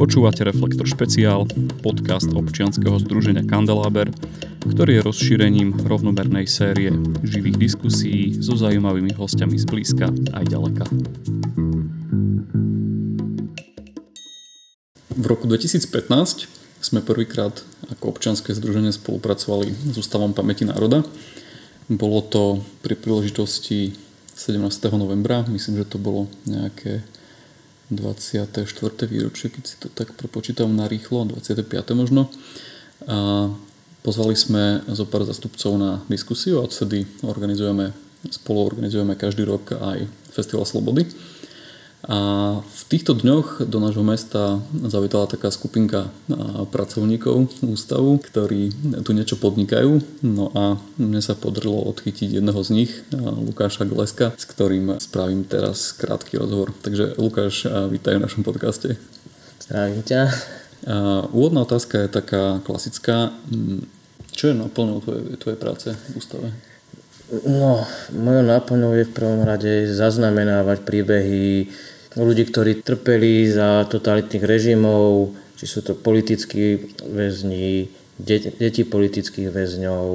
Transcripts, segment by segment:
Počúvate Reflektor špeciál, podcast občianskeho združenia Kandeláber, ktorý je rozšírením rovnomernej série živých diskusí so zaujímavými hostiami z blízka aj ďaleka. V roku 2015 sme prvýkrát ako občianske združenie spolupracovali s Ústavom pamäti národa. Bolo to pri príležitosti 17. novembra, myslím, že to bolo nejaké 24. výročie, keď si to tak prepočítam na rýchlo, 25. možno. A pozvali sme zo pár zastupcov na diskusiu a odtedy organizujeme, spolu organizujeme každý rok aj Festival Slobody. A v týchto dňoch do nášho mesta zavítala taká skupinka pracovníkov ústavu, ktorí tu niečo podnikajú. No a mne sa podarilo odchytiť jedného z nich, Lukáša Gleska, s ktorým spravím teraz krátky rozhovor. Takže Lukáš, vítaj v našom podcaste. Zdravím ťa. Úvodná otázka je taká klasická. Čo je naplňou tvojej, tvojej práce v ústave? No, mojou náplňou je v prvom rade zaznamenávať príbehy ľudí, ktorí trpeli za totalitných režimov, či sú to politickí väzni, de- deti politických väzňov,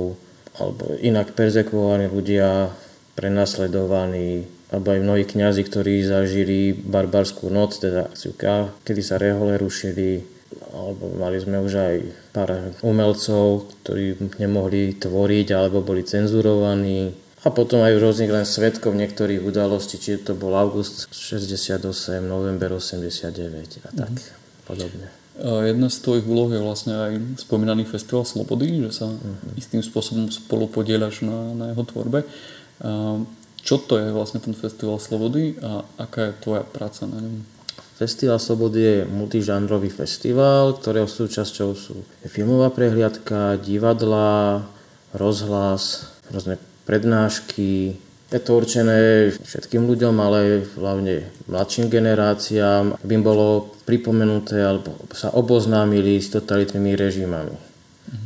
alebo inak perzekvovaní ľudia, prenasledovaní, alebo aj mnohí kňazi, ktorí zažili barbarskú noc, teda akciuka, kedy sa rehole rušili, alebo mali sme už aj pár umelcov, ktorí nemohli tvoriť alebo boli cenzurovaní a potom aj rôznych len svetkov niektorých udalostí, či to bol august 68, november 89 a tak mm. podobne. Jedna z tvojich úloh je vlastne aj spomínaný Festival Slobody, že sa mm-hmm. istým spôsobom spolu podielaš na, na jeho tvorbe. Čo to je vlastne ten Festival Slobody a aká je tvoja práca na ňom? Festival Slobody je multižánrový festival, ktorého súčasťou sú filmová prehliadka, divadla, rozhlas, rôzne prednášky. Je to určené všetkým ľuďom, ale hlavne mladším generáciám, aby im bolo pripomenuté alebo sa oboznámili s totalitnými režimami,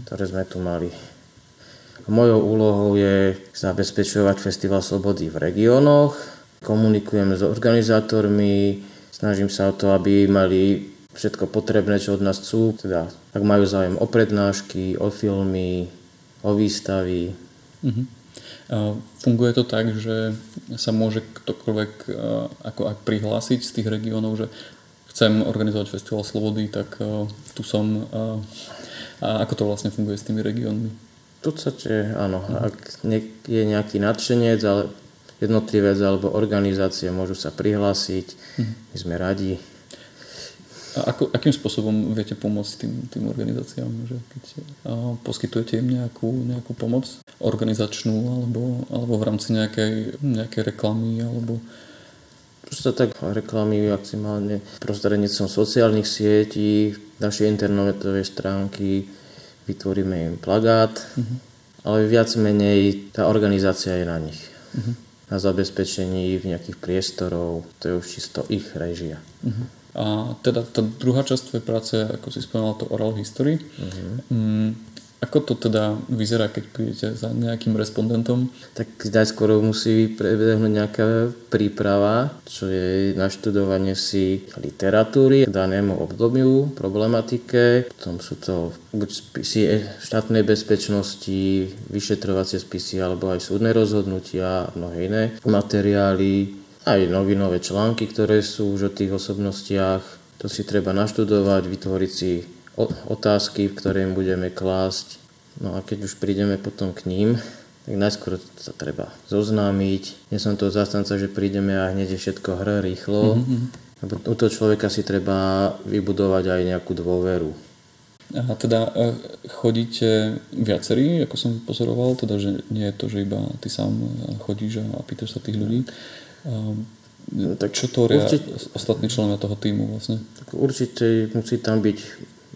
ktoré sme tu mali. A mojou úlohou je zabezpečovať Festival Slobody v regiónoch, komunikujeme s organizátormi, snažím sa o to, aby mali všetko potrebné, čo od nás chcú, teda ak majú záujem o prednášky, o filmy, o výstavy. Uh-huh. Funguje to tak, že sa môže ktokoľvek ako ak prihlásiť z tých regiónov, že chcem organizovať Festival Slobody, tak tu som. A ako to vlastne funguje s tými regiónmi? V podstate áno. Ak je nejaký nadšenec, ale jednotlivec alebo organizácie môžu sa prihlásiť. My sme radi a ako, akým spôsobom viete pomôcť tým, tým organizáciám? Že keď a, poskytujete im nejakú, nejakú pomoc organizačnú alebo, alebo v rámci nejakej, nejakej reklamy alebo sa tak reklamy maximálne prostredníctvom sociálnych sietí, našej internetovej stránky, vytvoríme im plagát, uh-huh. ale viac menej tá organizácia je na nich. Uh-huh. Na zabezpečení v nejakých priestorov, to je už čisto ich režia. Uh-huh. A teda tá druhá časť tvojej práce, ako si spomínal, to oral history. Uh-huh. Mm, ako to teda vyzerá, keď prídete za nejakým respondentom? Tak najskôr musí prebehnúť nejaká príprava, čo je naštudovanie si literatúry k danému obdobiu, problematike. Potom sú to buď spisy štátnej bezpečnosti, vyšetrovacie spisy alebo aj súdne rozhodnutia a mnohé iné materiály aj novinové články, ktoré sú už o tých osobnostiach. To si treba naštudovať, vytvoriť si otázky, ktoré im budeme klásť. No a keď už prídeme potom k ním, tak najskôr sa treba zoznámiť. Nie som to zastanca, že prídeme a hneď je všetko hra rýchlo. Mm-hmm. U toho človeka si treba vybudovať aj nejakú dôveru. A teda e, chodíte viacerí, ako som pozoroval, teda že nie je to, že iba ty sám chodíš a pýtaš sa tých ľudí, Um, tak čo to určite, ostatní členovia toho týmu vlastne? Tak určite musí tam byť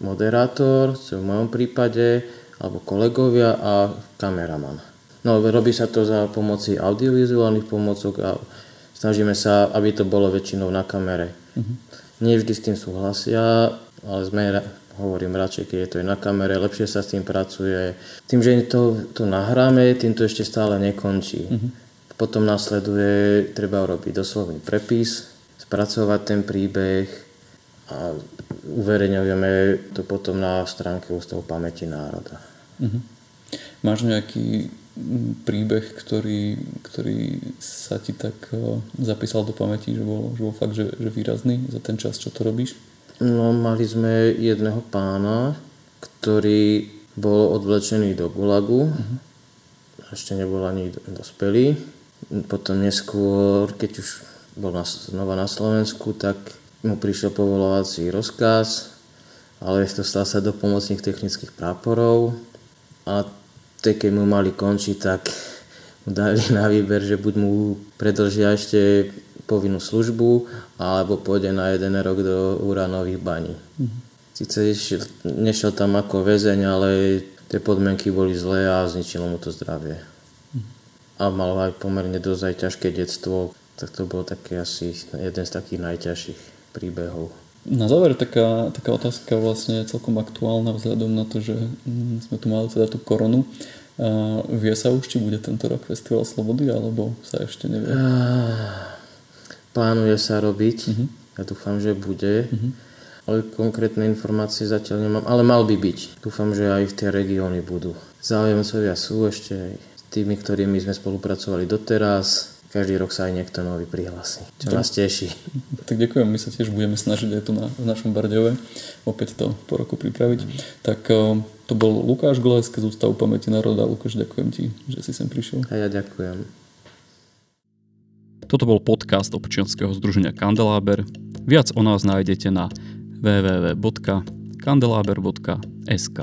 moderátor, v mojom prípade, alebo kolegovia a kameraman. No, robí sa to za pomoci audiovizuálnych pomocok a snažíme sa, aby to bolo väčšinou na kamere. Uh-huh. Nie vždy s tým súhlasia, ale sme, hovorím radšej, keď je to aj na kamere, lepšie sa s tým pracuje. Tým, že to, to nahráme, tým to ešte stále nekončí. Uh-huh. Potom nasleduje, treba urobiť doslovný prepis, spracovať ten príbeh a uverejňujeme to potom na stránke Ústavu pamäti národa. Uh-huh. Máš nejaký príbeh, ktorý, ktorý sa ti tak zapísal do pamäti, že bol, že bol fakt že, že výrazný za ten čas, čo to robíš? No, mali sme jedného pána, ktorý bol odvlečený do Gulagu. Uh-huh. Ešte nebol ani dospelý. Potom neskôr, keď už bol na, znova na Slovensku, tak mu prišiel povolovací rozkaz, ale to stal sa do pomocných technických práporov a tej, keď mu mali končiť, tak mu dali na výber, že buď mu predlžia ešte povinnú službu, alebo pôjde na jeden rok do uranových baní. Mm-hmm. Sice nešiel, tam ako väzeň, ale tie podmienky boli zlé a zničilo mu to zdravie. Mm-hmm. A mal aj pomerne dosť aj ťažké detstvo, tak to bol taký asi jeden z takých najťažších príbehov. Na záver taká, taká otázka vlastne celkom aktuálna vzhľadom na to, že mm, sme tu mali teda tú koronu. A vie sa už, či bude tento rok Festival Slobody, alebo sa ešte nevie? Plánuje sa robiť. Uh-huh. Ja dúfam, že bude. Uh-huh. Ale konkrétne informácie zatiaľ nemám. Ale mal by byť. Dúfam, že aj v tie regióny budú. Záujemcovia sú ešte aj tými, ktorými sme spolupracovali doteraz každý rok sa aj niekto nový prihlási, čo nás teší. Tak ďakujem, my sa tiež budeme snažiť aj tu na, v našom Bardejove opäť to po roku pripraviť. Mm. Tak eh, to bol Lukáš Golajský z Ústavu pamäti národa. Lukáš, ďakujem ti, že si sem prišiel. A ja ďakujem. Toto bol podcast občianského združenia Kandeláber. Viac o nás nájdete na www.kandelaber.sk.